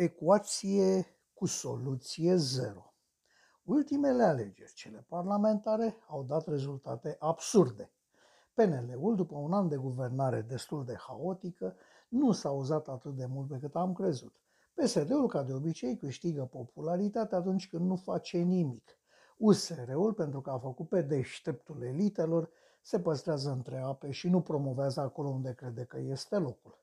Ecuație cu soluție zero. Ultimele alegeri, cele parlamentare, au dat rezultate absurde. PNL-ul, după un an de guvernare destul de haotică, nu s-a uzat atât de mult pe cât am crezut. PSD-ul, ca de obicei, câștigă popularitate atunci când nu face nimic. USR-ul, pentru că a făcut pe deșteptul elitelor, se păstrează între ape și nu promovează acolo unde crede că este locul.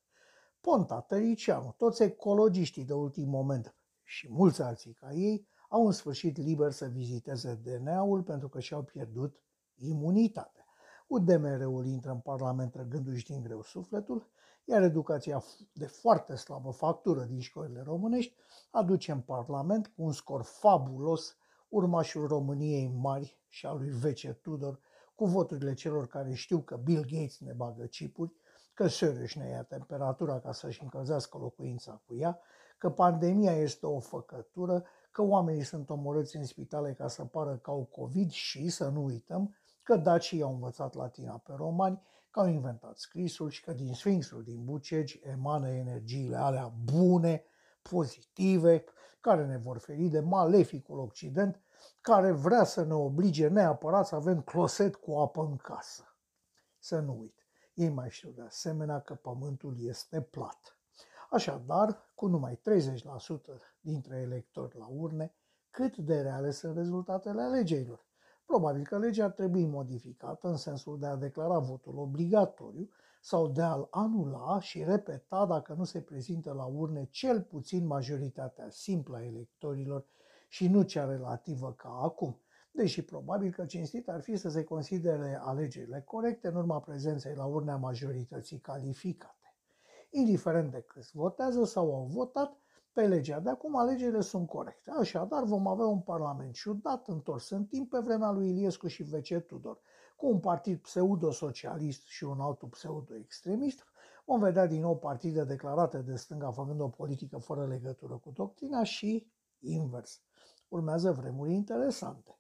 Ponta, Tăricianu, toți ecologiștii de ultim moment și mulți alții ca ei au în sfârșit liber să viziteze DNA-ul pentru că și-au pierdut imunitatea. UDMR-ul intră în Parlament trăgându-și din greu sufletul, iar educația de foarte slabă factură din școlile românești aduce în Parlament cu un scor fabulos urmașul României mari și al lui Vece Tudor, cu voturile celor care știu că Bill Gates ne bagă chipuri, că Soros ne ia temperatura ca să-și încălzească locuința cu ea, că pandemia este o făcătură, că oamenii sunt omorâți în spitale ca să pară că au COVID și, să nu uităm, că dacii au învățat latina pe romani, că au inventat scrisul și că din Sfinxul din Bucegi emană energiile alea bune, pozitive, care ne vor feri de maleficul Occident, care vrea să ne oblige neapărat să avem closet cu apă în casă. Să nu uit, ei mai știu de asemenea că pământul este plat. Așadar, cu numai 30% dintre electori la urne, cât de reale sunt rezultatele alegerilor. Probabil că legea ar trebui modificată în sensul de a declara votul obligatoriu sau de a-l anula și repeta dacă nu se prezintă la urne cel puțin majoritatea simplă a electorilor și nu cea relativă ca acum, deși probabil că cinstit ar fi să se considere alegerile corecte în urma prezenței la urnea majorității calificate. Indiferent de câți votează sau au votat, pe legea de acum alegerile sunt corecte. Așadar vom avea un parlament ciudat, întors în timp pe vremea lui Iliescu și Vece Tudor, cu un partid pseudo-socialist și un altul pseudo-extremist, vom vedea din nou partide declarate de stânga făcând o politică fără legătură cu doctrina și invers. Urmează vremuri interesante.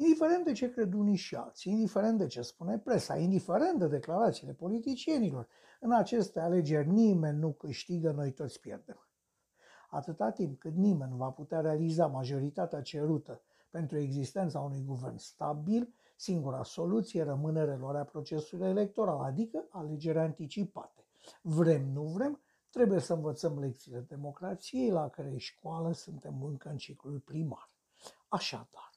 Indiferent de ce cred unii și alții, indiferent de ce spune presa, indiferent de declarațiile politicienilor, în aceste alegeri nimeni nu câștigă, noi toți pierdem. Atâta timp cât nimeni nu va putea realiza majoritatea cerută pentru existența unui guvern stabil, singura soluție rămâne reluarea procesului electoral, adică alegeri anticipate. Vrem, nu vrem, trebuie să învățăm lecțiile democrației la care școală suntem încă în ciclul primar. Așadar,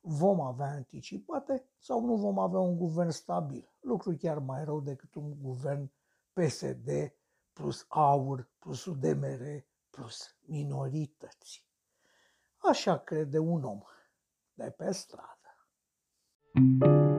vom avea anticipate sau nu vom avea un guvern stabil. Lucru chiar mai rău decât un guvern PSD plus AUR plus UDMR plus minorități. Așa crede un om de pe stradă. thank you